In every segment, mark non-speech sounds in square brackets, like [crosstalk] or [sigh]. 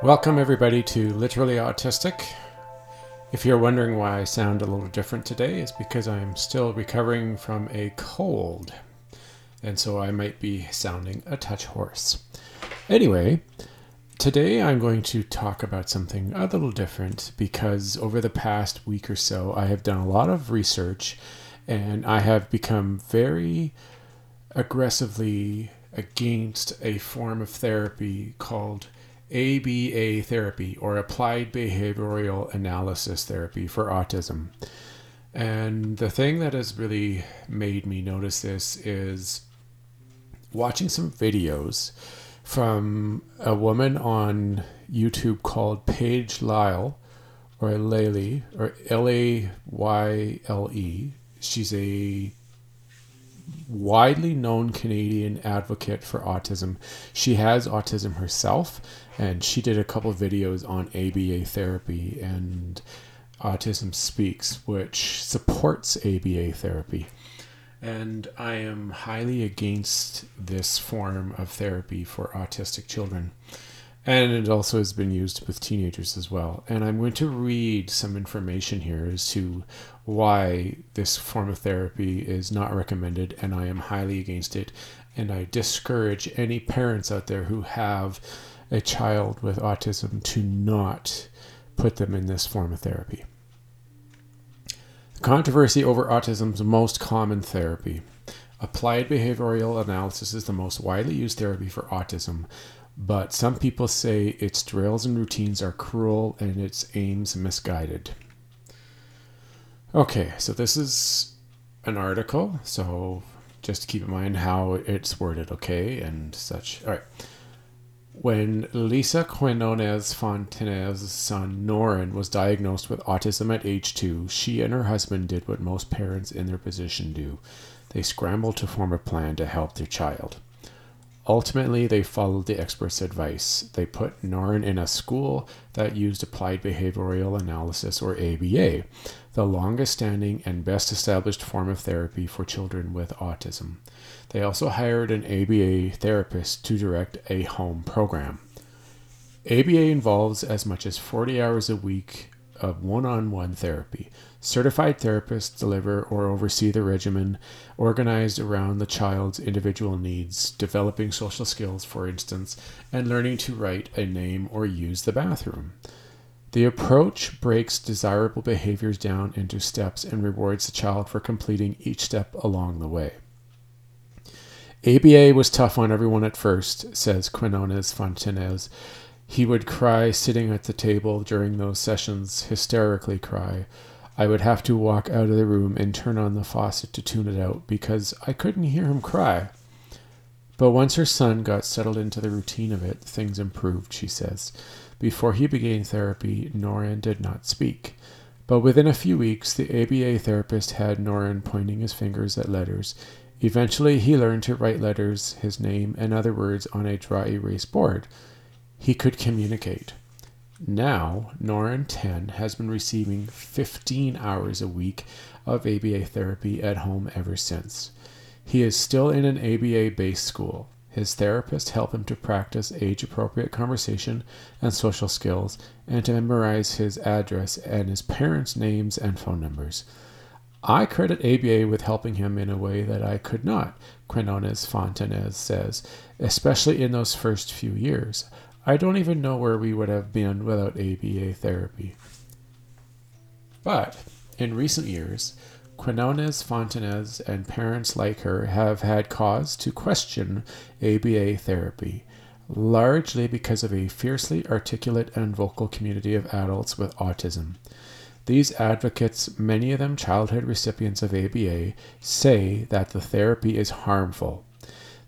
Welcome, everybody, to Literally Autistic. If you're wondering why I sound a little different today, it's because I'm still recovering from a cold, and so I might be sounding a touch hoarse. Anyway, today I'm going to talk about something a little different because over the past week or so, I have done a lot of research and I have become very aggressively against a form of therapy called ABA therapy or applied behavioral analysis therapy for autism. And the thing that has really made me notice this is watching some videos from a woman on YouTube called Paige Lyle or Laylee or L A Y L E. She's a widely known Canadian advocate for autism. She has autism herself, and she did a couple videos on ABA therapy and Autism Speaks, which supports ABA therapy. And I am highly against this form of therapy for autistic children. And it also has been used with teenagers as well. And I'm going to read some information here as to why this form of therapy is not recommended, and I am highly against it. And I discourage any parents out there who have a child with autism to not put them in this form of therapy. Controversy over autism's most common therapy. Applied behavioral analysis is the most widely used therapy for autism, but some people say its drills and routines are cruel and its aims misguided. Okay, so this is an article, so just keep in mind how it's worded, okay, and such. All right. When Lisa Quinones Fontanez's son Norin was diagnosed with autism at age two, she and her husband did what most parents in their position do. They scrambled to form a plan to help their child. Ultimately, they followed the experts' advice. They put Norin in a school that used applied behavioral analysis, or ABA, the longest standing and best established form of therapy for children with autism. They also hired an ABA therapist to direct a home program. ABA involves as much as 40 hours a week of one on one therapy. Certified therapists deliver or oversee the regimen organized around the child's individual needs, developing social skills, for instance, and learning to write a name or use the bathroom. The approach breaks desirable behaviors down into steps and rewards the child for completing each step along the way. ABA was tough on everyone at first, says Quinones Fontanez. He would cry sitting at the table during those sessions, hysterically cry. I would have to walk out of the room and turn on the faucet to tune it out because I couldn't hear him cry. But once her son got settled into the routine of it, things improved, she says. Before he began therapy, Norin did not speak. But within a few weeks, the ABA therapist had Norin pointing his fingers at letters. Eventually, he learned to write letters, his name, and other words on a dry erase board he could communicate. Now, Norin 10 has been receiving 15 hours a week of ABA therapy at home ever since. He is still in an ABA based school. His therapists help him to practice age appropriate conversation and social skills and to memorize his address and his parents' names and phone numbers. I credit ABA with helping him in a way that I could not, Quinones Fontanez says, especially in those first few years. I don't even know where we would have been without ABA therapy. But in recent years, Quinones Fontanez and parents like her have had cause to question ABA therapy, largely because of a fiercely articulate and vocal community of adults with autism. These advocates, many of them childhood recipients of ABA, say that the therapy is harmful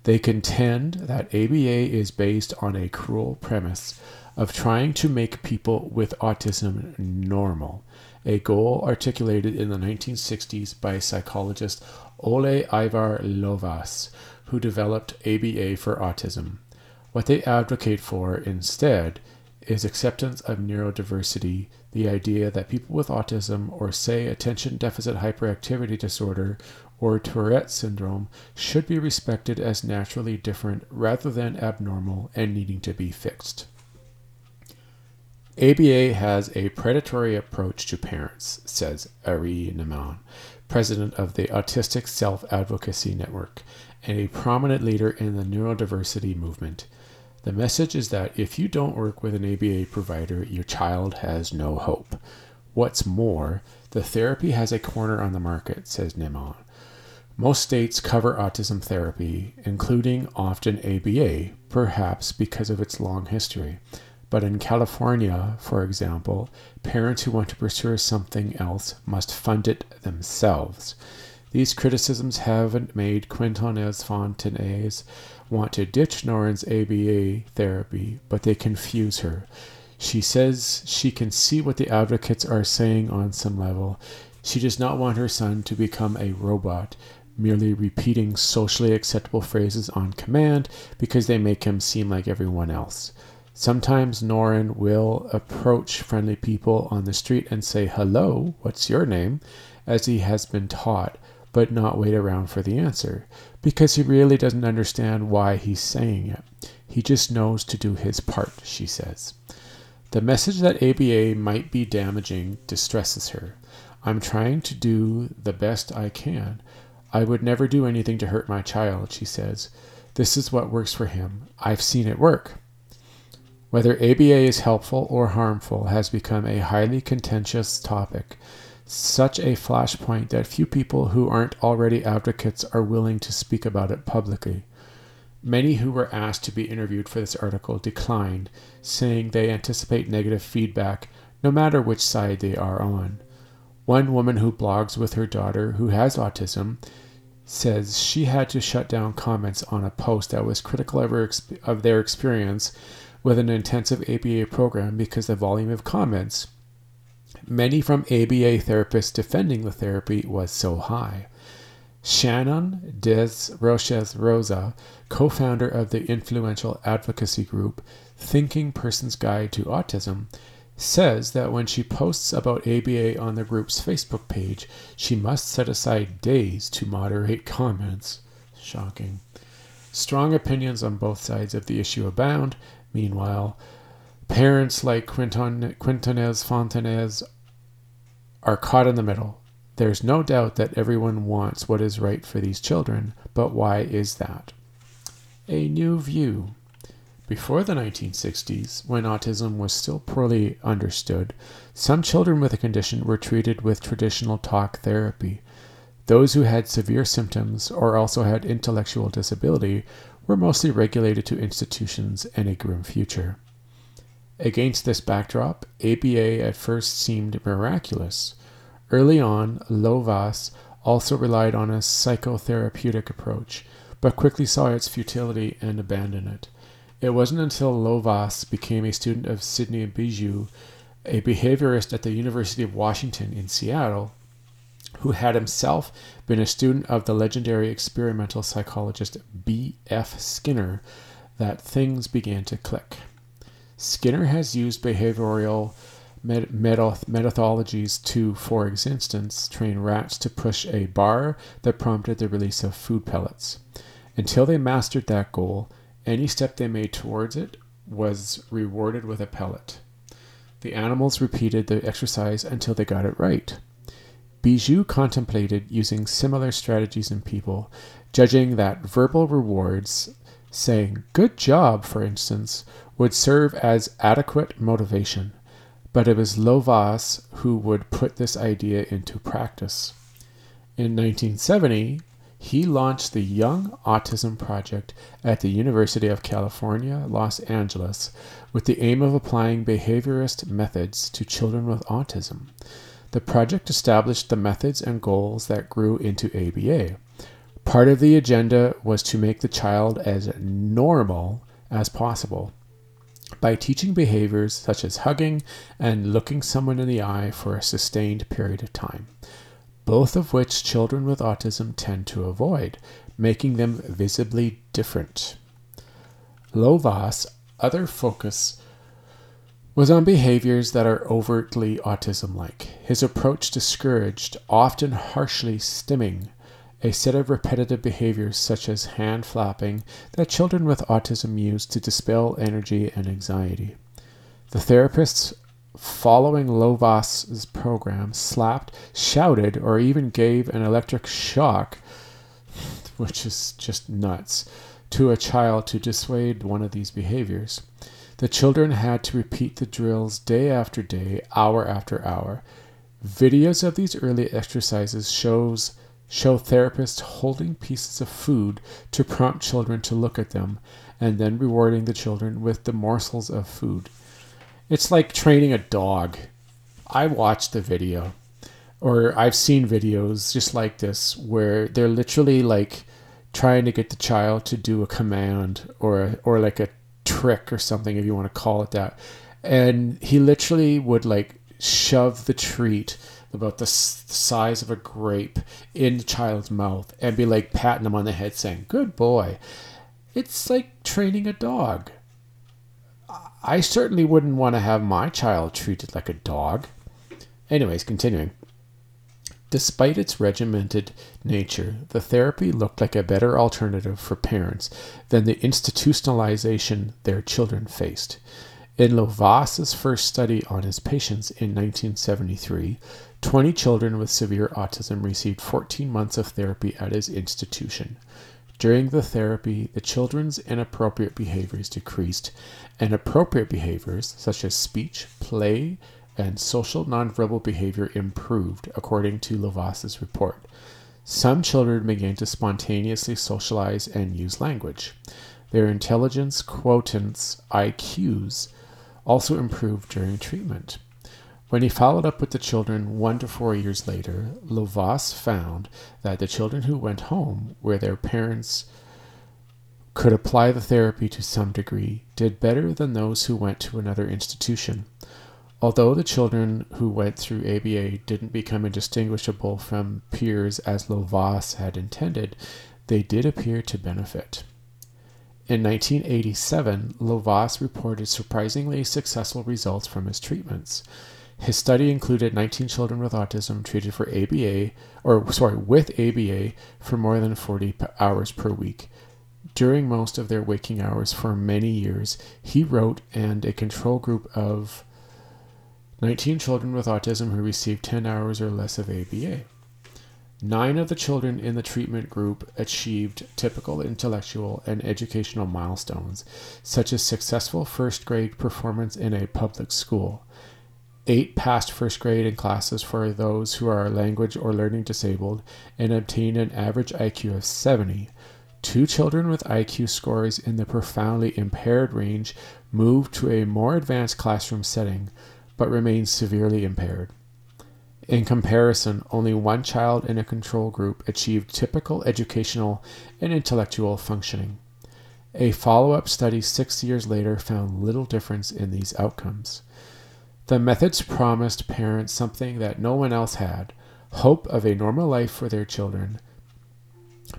they contend that ABA is based on a cruel premise of trying to make people with autism normal, a goal articulated in the 1960s by psychologist Ole Ivar Lovaas, who developed ABA for autism. What they advocate for instead is acceptance of neurodiversity, the idea that people with autism or, say, attention deficit hyperactivity disorder or Tourette syndrome should be respected as naturally different rather than abnormal and needing to be fixed. ABA has a predatory approach to parents, says Ari Ne'eman, president of the Autistic Self Advocacy Network and a prominent leader in the neurodiversity movement. The message is that if you don't work with an ABA provider, your child has no hope. What's more, the therapy has a corner on the market, says Ne'eman. Most states cover autism therapy, including often ABA, perhaps because of its long history. But in California, for example, parents who want to pursue something else must fund it themselves. These criticisms haven't made Quintonez Fontanez want to ditch Norin's ABA therapy, but they confuse her. She says she can see what the advocates are saying on some level. She does not want her son to become a robot, merely repeating socially acceptable phrases on command because they make him seem like everyone else. Sometimes Norin will approach friendly people on the street and say, Hello, what's your name? as he has been taught, but not wait around for the answer, because he really doesn't understand why he's saying it. He just knows to do his part, she says. The message that ABA might be damaging distresses her. I'm trying to do the best I can. I would never do anything to hurt my child, she says. This is what works for him. I've seen it work. Whether ABA is helpful or harmful has become a highly contentious topic such a flashpoint that few people who aren't already advocates are willing to speak about it publicly. Many who were asked to be interviewed for this article declined, saying they anticipate negative feedback no matter which side they are on. One woman who blogs with her daughter, who has autism, says she had to shut down comments on a post that was critical of, her, of their experience with an intensive ABA program because the volume of comments many from ABA therapists defending the therapy was so high. Shannon Des Roches Rosa, co founder of the influential advocacy group Thinking Person's Guide to Autism, says that when she posts about ABA on the group's Facebook page, she must set aside days to moderate comments. Shocking. Strong opinions on both sides of the issue abound. Meanwhile, Parents like Quinton, Quintonez Fontanez are caught in the middle. There's no doubt that everyone wants what is right for these children, but why is that? A new view. Before the 1960s, when autism was still poorly understood, some children with the condition were treated with traditional talk therapy. Those who had severe symptoms or also had intellectual disability were mostly regulated to institutions and a grim future. Against this backdrop, ABA at first seemed miraculous. Early on, Lovaas also relied on a psychotherapeutic approach, but quickly saw its futility and abandoned it. It wasn't until Lovaas became a student of Sidney Bijou, a behaviorist at the University of Washington in Seattle, who had himself been a student of the legendary experimental psychologist B.F. Skinner, that things began to click. Skinner has used behavioral met- methodologies to, for instance, train rats to push a bar that prompted the release of food pellets. Until they mastered that goal, any step they made towards it was rewarded with a pellet. The animals repeated the exercise until they got it right. Bijou contemplated using similar strategies in people, judging that verbal rewards, saying, Good job, for instance, would serve as adequate motivation, but it was Lovaas who would put this idea into practice. In 1970, he launched the Young Autism Project at the University of California, Los Angeles, with the aim of applying behaviorist methods to children with autism. The project established the methods and goals that grew into ABA. Part of the agenda was to make the child as normal as possible by teaching behaviors such as hugging and looking someone in the eye for a sustained period of time, both of which children with autism tend to avoid, making them visibly different. Lova's other focus was on behaviors that are overtly autism like. His approach discouraged, often harshly stimming, a set of repetitive behaviors such as hand flapping that children with autism use to dispel energy and anxiety. The therapists following Lovaas's program, slapped, shouted, or even gave an electric shock, which is just nuts, to a child to dissuade one of these behaviors. The children had to repeat the drills day after day, hour after hour. Videos of these early exercises shows show therapists holding pieces of food to prompt children to look at them and then rewarding the children with the morsels of food. It's like training a dog. I watched the video, or I've seen videos just like this where they're literally like trying to get the child to do a command or or like a trick or something if you want to call it that. And he literally would like shove the treat about the size of a grape in the child's mouth and be like patting him on the head saying, "Good boy." It's like training a dog. I certainly wouldn't want to have my child treated like a dog. Anyways, continuing. Despite its regimented nature, the therapy looked like a better alternative for parents than the institutionalization their children faced. In Lovaas's first study on his patients in 1973, 20 children with severe autism received 14 months of therapy at his institution. During the therapy, the children's inappropriate behaviors decreased, and appropriate behaviors, such as speech, play, and social nonverbal behavior, improved, according to Lovaas's report. Some children began to spontaneously socialize and use language. Their intelligence quotients, IQs, also improved during treatment. When he followed up with the children one to four years later, Lovaas found that the children who went home, where their parents could apply the therapy to some degree, did better than those who went to another institution. Although the children who went through ABA didn't become indistinguishable from peers as Lovaas had intended, they did appear to benefit. In 1987, Lovaas reported surprisingly successful results from his treatments. His study included 19 children with autism treated for ABA, or sorry, with ABA for more than 40 hours per week. During most of their waking hours for many years, he wrote, and a control group of 19 children with autism who received 10 hours or less of ABA. Nine of the children in the treatment group achieved typical intellectual and educational milestones, such as successful first grade performance in a public school, Eight passed first grade in classes for those who are language or learning disabled and obtained an average IQ of 70. Two children with IQ scores in the profoundly impaired range moved to a more advanced classroom setting, but remained severely impaired. In comparison, only one child in a control group achieved typical educational and intellectual functioning. A follow up study six years later found little difference in these outcomes. The methods promised parents something that no one else had hope of a normal life for their children.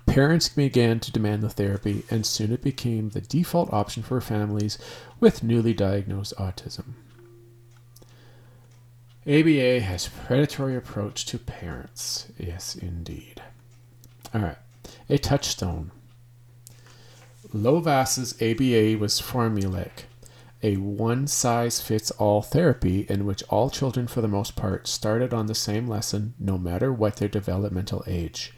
Parents began to demand the therapy, and soon it became the default option for families with newly diagnosed autism. ABA has predatory approach to parents. Yes, indeed. All right, a touchstone. Lovaas's ABA was formulaic a one size fits all therapy in which all children, for the most part, started on the same lesson no matter what their developmental age.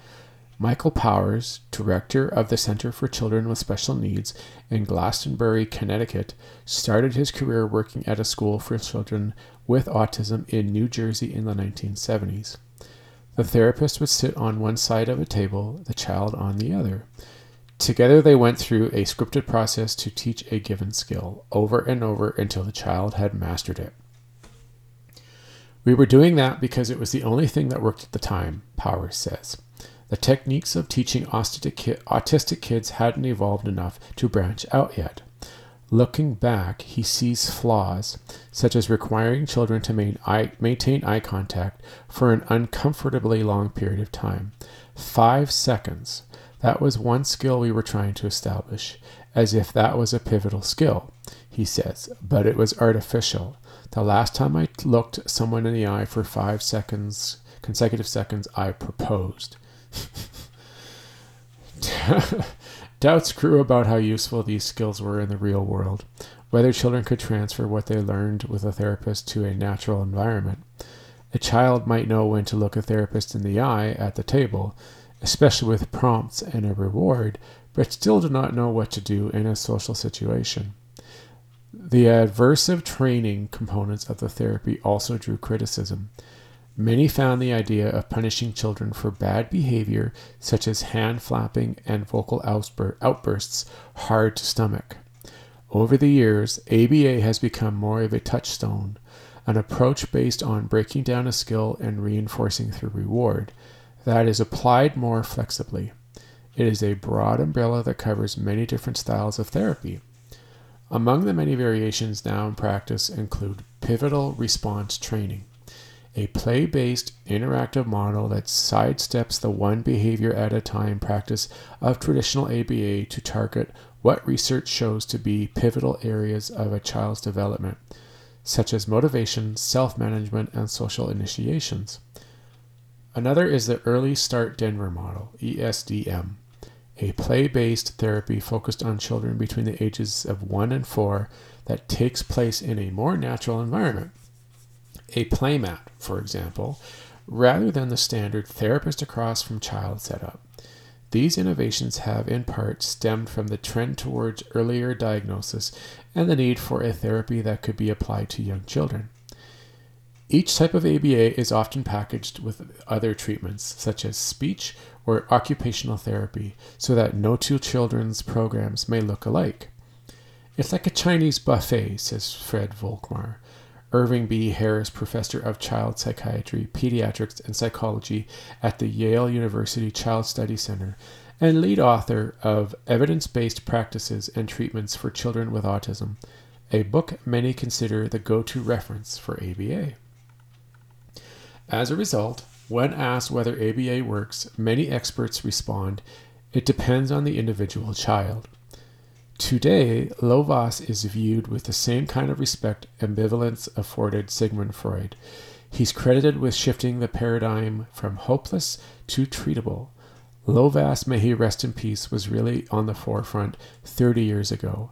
Michael Powers, director of the Center for Children with Special Needs in Glastonbury, Connecticut, started his career working at a school for children with autism in New Jersey in the 1970s. The therapist would sit on one side of a table, the child on the other. Together, they went through a scripted process to teach a given skill over and over until the child had mastered it. We were doing that because it was the only thing that worked at the time, Powers says. The techniques of teaching autistic kids hadn't evolved enough to branch out yet. Looking back, he sees flaws, such as requiring children to maintain eye contact for an uncomfortably long period of time. Five seconds that was one skill we were trying to establish, as if that was a pivotal skill, he says, but it was artificial. The last time I looked someone in the eye for five seconds, consecutive seconds, I proposed. [laughs] Doubts grew about how useful these skills were in the real world. whether children could transfer what they learned with a therapist to a natural environment. A child might know when to look a therapist in the eye at the table, especially with prompts and a reward, but still do not know what to do in a social situation. The aversive training components of the therapy also drew criticism. Many found the idea of punishing children for bad behavior, such as hand flapping and vocal outbursts, hard to stomach. Over the years, ABA has become more of a touchstone, an approach based on breaking down a skill and reinforcing through reward that is applied more flexibly. It is a broad umbrella that covers many different styles of therapy. Among the many variations now in practice include pivotal response training, a play based interactive model that sidesteps the one behavior at a time practice of traditional ABA to target what research shows to be pivotal areas of a child's development, such as motivation, self management, and social initiations. Another is the Early Start Denver model, ESDM a play based therapy focused on children between the ages of 1 and 4 that takes place in a more natural environment. A playmat, for example, rather than the standard therapist across from child setup. These innovations have in part stemmed from the trend towards earlier diagnosis and the need for a therapy that could be applied to young children. Each type of ABA is often packaged with other treatments, such as speech or occupational therapy, so that no two children's programs may look alike. It's like a Chinese buffet, says Fred Volkmar, Irving B. Harris Professor of Child Psychiatry, Pediatrics, and Psychology at the Yale University Child Study Center, and lead author of Evidence Based Practices and Treatments for Children with Autism, a book many consider the go to reference for ABA. As a result, when asked whether ABA works, many experts respond, it depends on the individual child. Today, Lovaas is viewed with the same kind of respect ambivalence afforded Sigmund Freud. He's credited with shifting the paradigm from hopeless to treatable. Lovaas, may he rest in peace, was really on the forefront 30 years ago.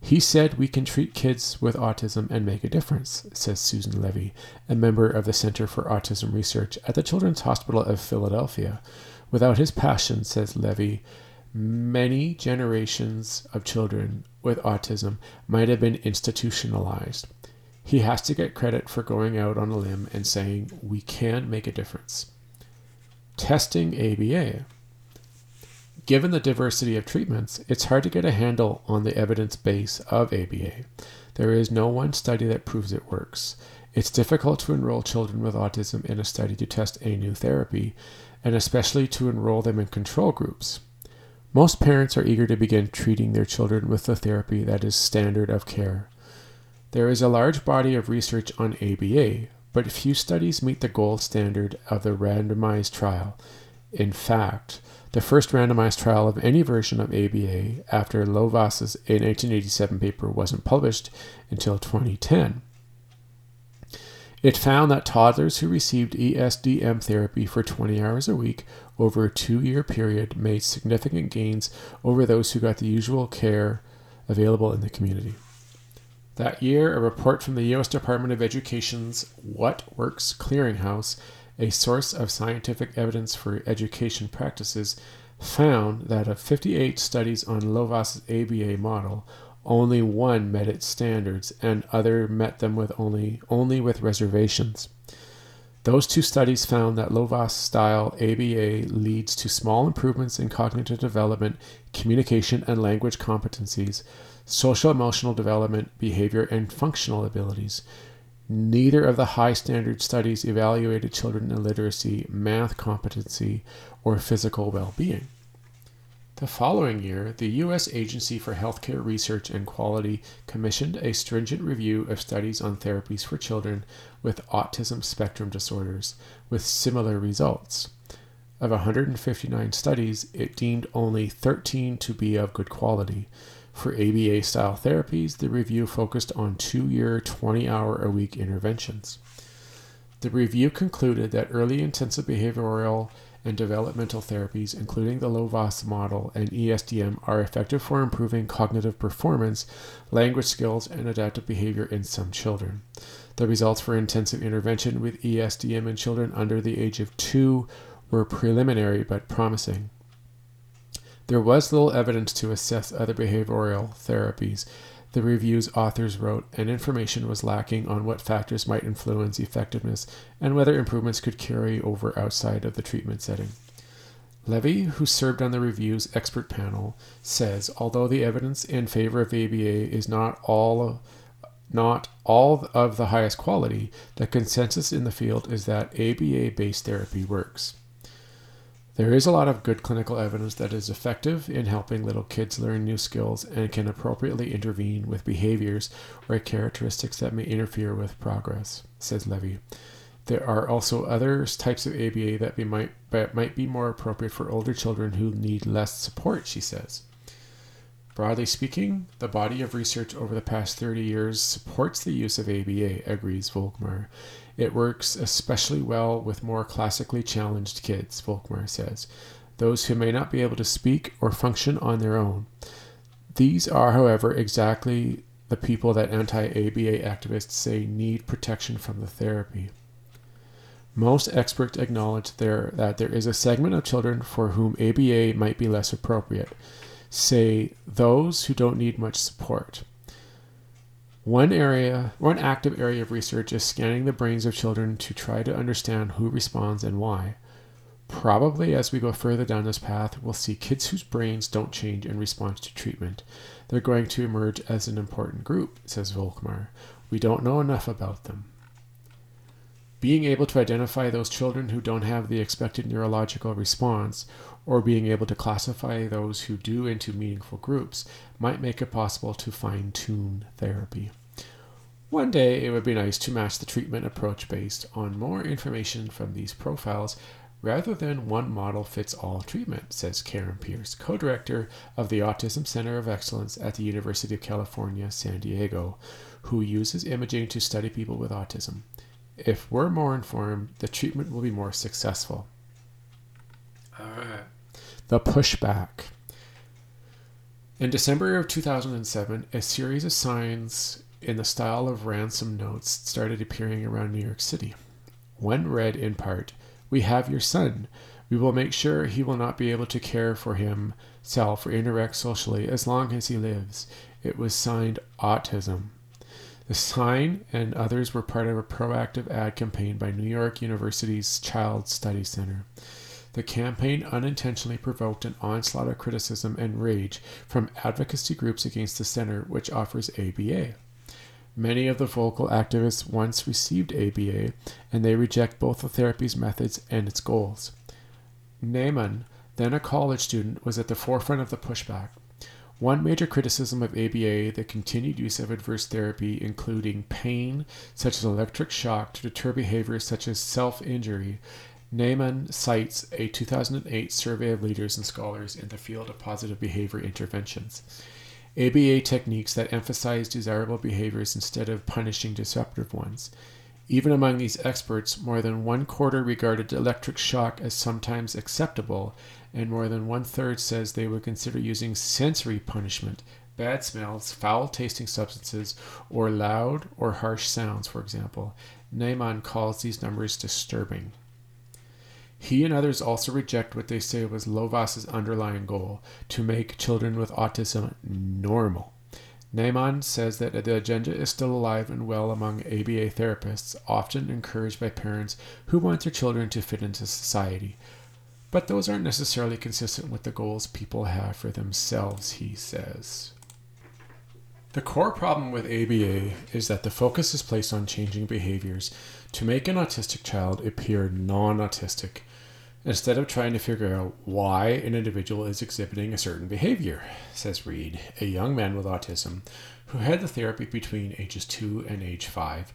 He said we can treat kids with autism and make a difference, says Susan Levy, a member of the Center for Autism Research at the Children's Hospital of Philadelphia. Without his passion, says Levy, many generations of children with autism might have been institutionalized. He has to get credit for going out on a limb and saying, We can make a difference. Testing ABA. Given the diversity of treatments, it's hard to get a handle on the evidence base of ABA. There is no one study that proves it works. It's difficult to enroll children with autism in a study to test a new therapy, and especially to enroll them in control groups. Most parents are eager to begin treating their children with the therapy that is standard of care. There is a large body of research on ABA, but few studies meet the gold standard of the randomized trial. In fact, the first randomized trial of any version of ABA after Lovaas's 1887 paper wasn't published until 2010. It found that toddlers who received ESDM therapy for 20 hours a week over a two year period made significant gains over those who got the usual care available in the community. That year, a report from the U.S. Department of Education's What Works Clearinghouse a source of scientific evidence for education practices, found that of 58 studies on Lovaas's ABA model, only one met its standards and other met them with only only with reservations. Those two studies found that Lovaas style ABA leads to small improvements in cognitive development, communication and language competencies, social emotional development, behavior, and functional abilities, Neither of the high standard studies evaluated children in literacy, math competency, or physical well being. The following year, the U.S. Agency for Healthcare Research and Quality commissioned a stringent review of studies on therapies for children with autism spectrum disorders, with similar results. Of 159 studies, it deemed only 13 to be of good quality, for ABA style therapies, the review focused on two year, 20 hour a week interventions. The review concluded that early intensive behavioral and developmental therapies, including the Lovaas model and ESDM, are effective for improving cognitive performance, language skills, and adaptive behavior in some children. The results for intensive intervention with ESDM in children under the age of two were preliminary but promising. There was little evidence to assess other behavioral therapies. The review's authors wrote, and information was lacking on what factors might influence effectiveness and whether improvements could carry over outside of the treatment setting. Levy, who served on the review's expert panel, says although the evidence in favor of ABA is not all not all of the highest quality, the consensus in the field is that ABA based therapy works. There is a lot of good clinical evidence that is effective in helping little kids learn new skills and can appropriately intervene with behaviors or characteristics that may interfere with progress, says Levy. There are also other types of ABA that might, might be more appropriate for older children who need less support, she says. Broadly speaking, the body of research over the past 30 years supports the use of ABA, agrees Volkmar. It works especially well with more classically challenged kids, Volkmar says, those who may not be able to speak or function on their own. These are, however, exactly the people that anti ABA activists say need protection from the therapy. Most experts acknowledge there, that there is a segment of children for whom ABA might be less appropriate, say those who don't need much support. One area, one active area of research is scanning the brains of children to try to understand who responds and why. Probably as we go further down this path, we'll see kids whose brains don't change in response to treatment. They're going to emerge as an important group, says Volkmar. We don't know enough about them. Being able to identify those children who don't have the expected neurological response or being able to classify those who do into meaningful groups might make it possible to fine tune therapy. One day, it would be nice to match the treatment approach based on more information from these profiles rather than one model fits all treatment, says Karen Pierce, co director of the Autism Center of Excellence at the University of California, San Diego, who uses imaging to study people with autism. If we're more informed, the treatment will be more successful. All right. The pushback. In December of 2007, a series of signs in the style of ransom notes started appearing around New York City. One read in part, We have your son. We will make sure he will not be able to care for himself or interact socially as long as he lives. It was signed Autism. The sign and others were part of a proactive ad campaign by New York University's Child Study Center. The campaign unintentionally provoked an onslaught of criticism and rage from advocacy groups against the center, which offers ABA. Many of the vocal activists once received ABA, and they reject both the therapy's methods and its goals. Ne'eman, then a college student, was at the forefront of the pushback. One major criticism of ABA, the continued use of adverse therapy, including pain, such as electric shock, to deter behaviors such as self injury, Ne'eman cites a 2008 survey of leaders and scholars in the field of positive behavior interventions. ABA techniques that emphasize desirable behaviors instead of punishing disruptive ones. Even among these experts, more than one quarter regarded electric shock as sometimes acceptable, and more than one third says they would consider using sensory punishment, bad smells, foul tasting substances, or loud or harsh sounds, for example. Ne'eman calls these numbers disturbing. He and others also reject what they say was Lovaas's underlying goal to make children with autism normal. Ne'eman says that the agenda is still alive and well among ABA therapists, often encouraged by parents who want their children to fit into society. But those aren't necessarily consistent with the goals people have for themselves, he says. The core problem with ABA is that the focus is placed on changing behaviors to make an autistic child appear non autistic instead of trying to figure out why an individual is exhibiting a certain behavior, says Reed, a young man with autism who had the therapy between ages 2 and age 5.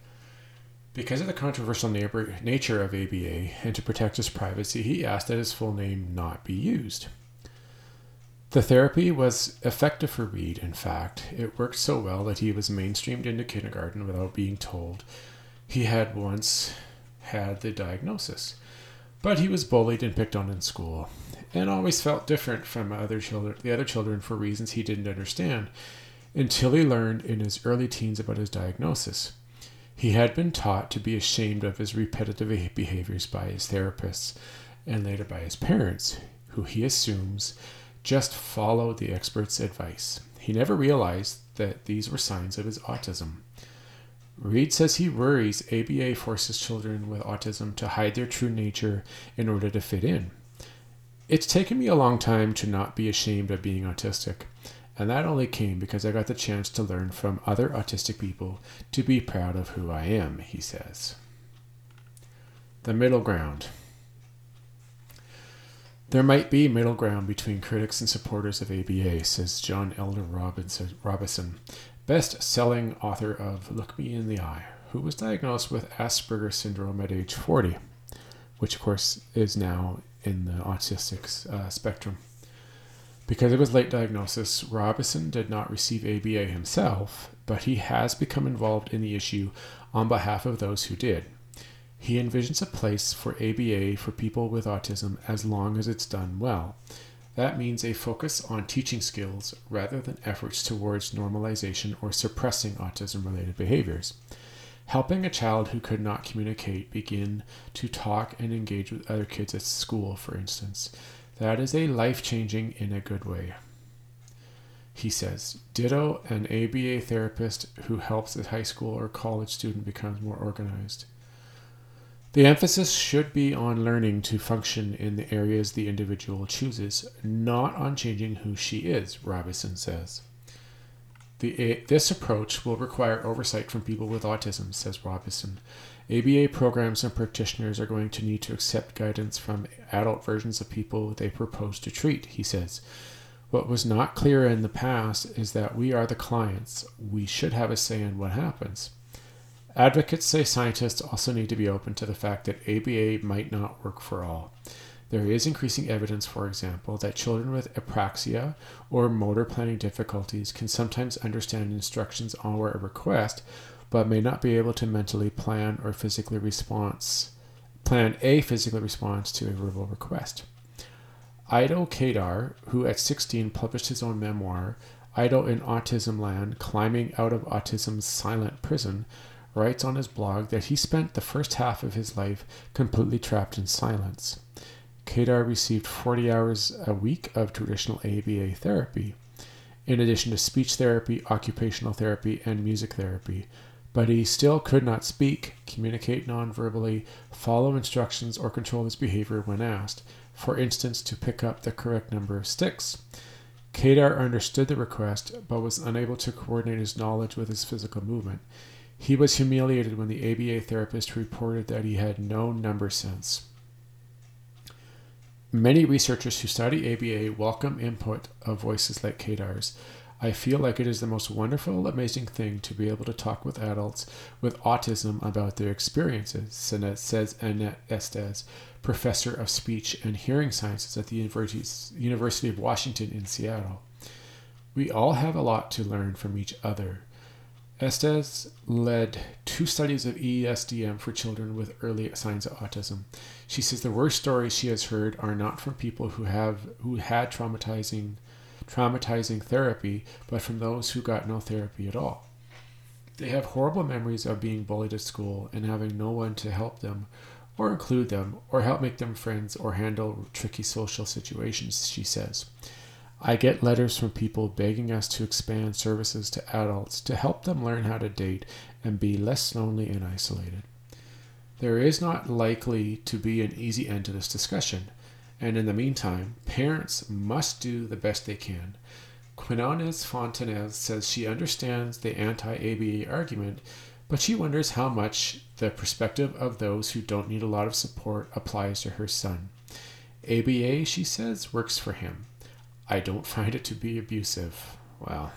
Because of the controversial neighbor, nature of ABA and to protect his privacy, he asked that his full name not be used. The therapy was effective for Reed, in fact. It worked so well that he was mainstreamed into kindergarten without being told he had once had the diagnosis. But he was bullied and picked on in school, and always felt different from other children, the other children for reasons he didn't understand, until he learned in his early teens about his diagnosis. He had been taught to be ashamed of his repetitive behaviors by his therapists and later by his parents, who he assumes just followed the expert's advice. He never realized that these were signs of his autism. Reed says he worries ABA forces children with autism to hide their true nature in order to fit in. It's taken me a long time to not be ashamed of being autistic, and that only came because I got the chance to learn from other autistic people to be proud of who I am, he says. The middle ground. There might be middle ground between critics and supporters of ABA, says John Elder Robison, best selling author of Look Me in the Eye, who was diagnosed with Asperger's syndrome at age 40, which, of course, is now in the autistic uh, spectrum. Because of his late diagnosis, Robison did not receive ABA himself, but he has become involved in the issue on behalf of those who did. He envisions a place for ABA for people with autism as long as it's done well. That means a focus on teaching skills rather than efforts towards normalization or suppressing autism related behaviors. Helping a child who could not communicate begin to talk and engage with other kids at school, for instance. That is a life changing in a good way. He says, ditto an ABA therapist who helps a high school or college student becomes more organized. The emphasis should be on learning to function in the areas the individual chooses, not on changing who she is, Robison says. The, this approach will require oversight from people with autism, says Robison. ABA programs and practitioners are going to need to accept guidance from adult versions of people they propose to treat, he says. What was not clear in the past is that we are the clients. We should have a say in what happens. Advocates say scientists also need to be open to the fact that ABA might not work for all. There is increasing evidence, for example, that children with apraxia or motor planning difficulties can sometimes understand instructions on a request, but may not be able to mentally plan or physically response plan a physical response to a verbal request. Ido Kedar, who at 16 published his own memoir, Ido in Autism Land Climbing Out of Autism's Silent Prison, writes on his blog that he spent the first half of his life completely trapped in silence. Kedar received 40 hours a week of traditional ABA therapy, in addition to speech therapy, occupational therapy, and music therapy, but he still could not speak, communicate non-verbally, follow instructions, or control his behavior when asked, for instance, to pick up the correct number of sticks. Kedar understood the request, but was unable to coordinate his knowledge with his physical movement. He was humiliated when the ABA therapist reported that he had no number sense. Many researchers who study ABA welcome input of voices like Kedar's. I feel like it is the most wonderful, amazing thing to be able to talk with adults with autism about their experiences, says Annette Estes, professor of speech and hearing sciences at the University of Washington in Seattle. We all have a lot to learn from each other. Estes led two studies of ESDM for children with early signs of autism. She says the worst stories she has heard are not from people who have who had traumatizing traumatizing therapy, but from those who got no therapy at all. They have horrible memories of being bullied at school and having no one to help them or include them or help make them friends or handle tricky social situations, she says. I get letters from people begging us to expand services to adults to help them learn how to date and be less lonely and isolated. There is not likely to be an easy end to this discussion, and in the meantime, parents must do the best they can. Quinones Fontanez says she understands the anti ABA argument, but she wonders how much the perspective of those who don't need a lot of support applies to her son. ABA, she says, works for him. I don't [laughs] find it to be abusive. Well,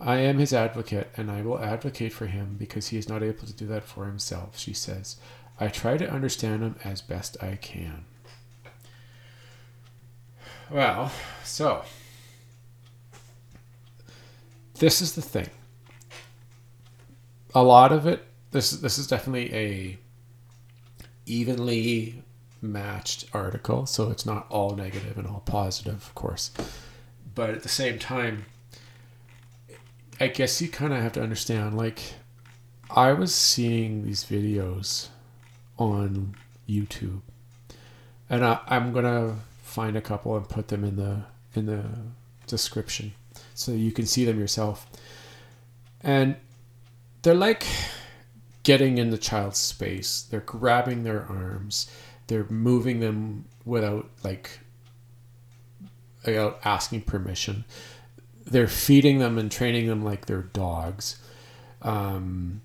I am his advocate, and I will advocate for him because he is not able to do that for himself, she says. I try to understand him as best I can. Well, so this is the thing. A lot of it, this this is definitely a evenly matched article, so it's not all negative and all positive, of course. But at the same time, I guess you kind of have to understand like I was seeing these videos on YouTube, and I, I'm gonna find a couple and put them in the in the description so you can see them yourself. And they're like getting in the child's space. They're grabbing their arms. They're moving them without like without asking permission. They're feeding them and training them like they're dogs. Um,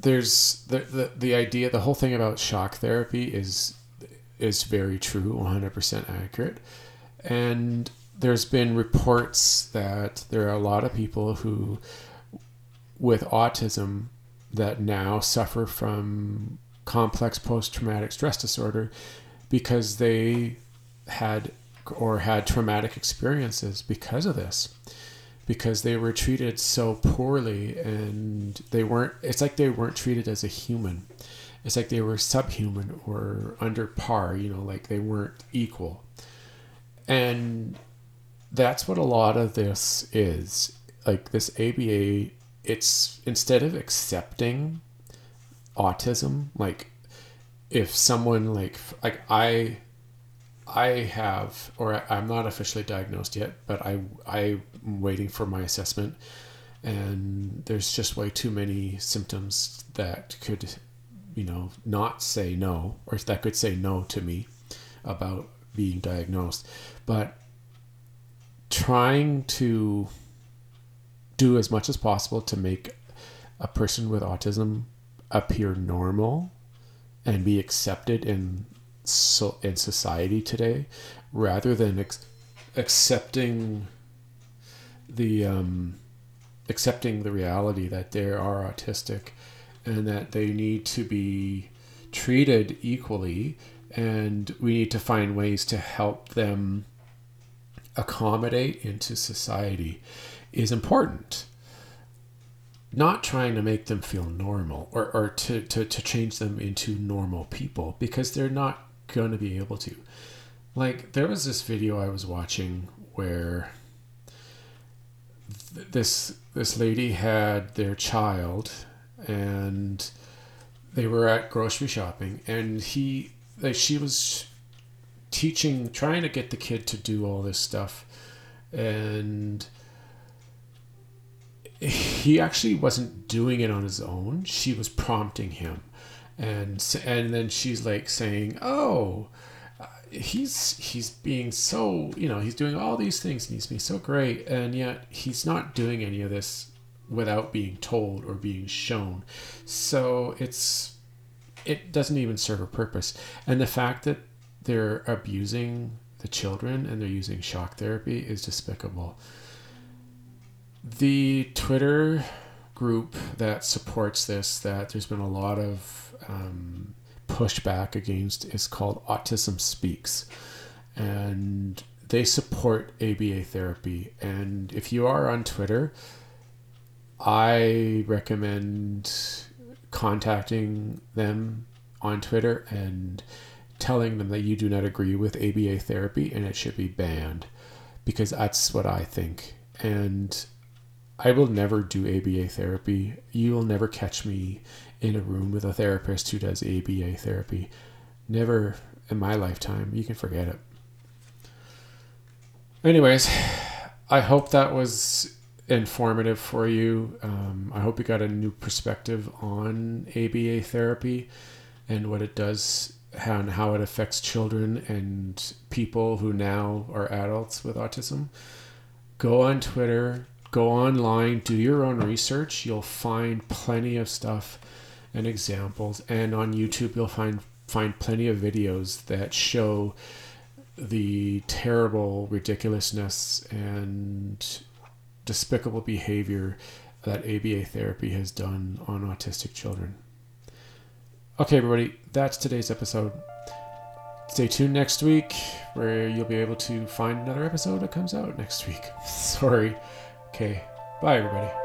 there's the, the the idea the whole thing about shock therapy is is very true 100% accurate. And there's been reports that there are a lot of people who with autism that now suffer from complex post-traumatic stress disorder because they had or had traumatic experiences because of this because they were treated so poorly and they weren't it's like they weren't treated as a human it's like they were subhuman or under par you know like they weren't equal. And that's what a lot of this is. Like this aba it's instead of accepting autism like if someone like like i i have or i'm not officially diagnosed yet but i i'm waiting for my assessment. And there's just way too many symptoms that could you know not say no or that could say no to me about being diagnosed. But trying to do as much as possible to make a person with autism appear normal and be accepted in so in society today rather than ex- accepting the um, accepting the reality that they are autistic and that they need to be treated equally and we need to find ways to help them accommodate into society is important. Not trying to make them feel normal or, or to, to, to change them into normal people because they're not going to be able to. Like, there was this video I was watching where th- this this lady had their child and they were at grocery shopping and he like she was teaching trying to get the kid to do all this stuff and he actually wasn't doing it on his own. She was prompting him, and and then she's like saying, "Oh, he's he's being so you know he's doing all these things and he's being so great, and yet he's not doing any of this without being told or being shown. So it's it doesn't even serve a purpose. And the fact that they're abusing the children and they're using shock therapy is despicable the Twitter group that supports this, that there's been a lot of um, pushback against, is called Autism Speaks. And they support ABA therapy. And if you are on Twitter, I recommend contacting them on Twitter and telling them that you do not agree with ABA therapy and it should be banned because that's what I think. And I will never do ABA therapy. You will never catch me in a room with a therapist who does ABA therapy. Never in my lifetime. You can forget it. Anyways, I hope that was informative for you. Um, I hope you got a new perspective on ABA therapy and what it does and how it affects children and people who now are adults with autism. Go on Twitter, go online, do your own research. You'll find plenty of stuff and examples, and on YouTube you'll find find plenty of videos that show the terrible ridiculousness and despicable behavior that ABA therapy has done on autistic children. Okay, everybody, that's today's episode. Stay tuned next week where you'll be able to find another episode that comes out next week. [laughs] Sorry. Okay. Bye, everybody.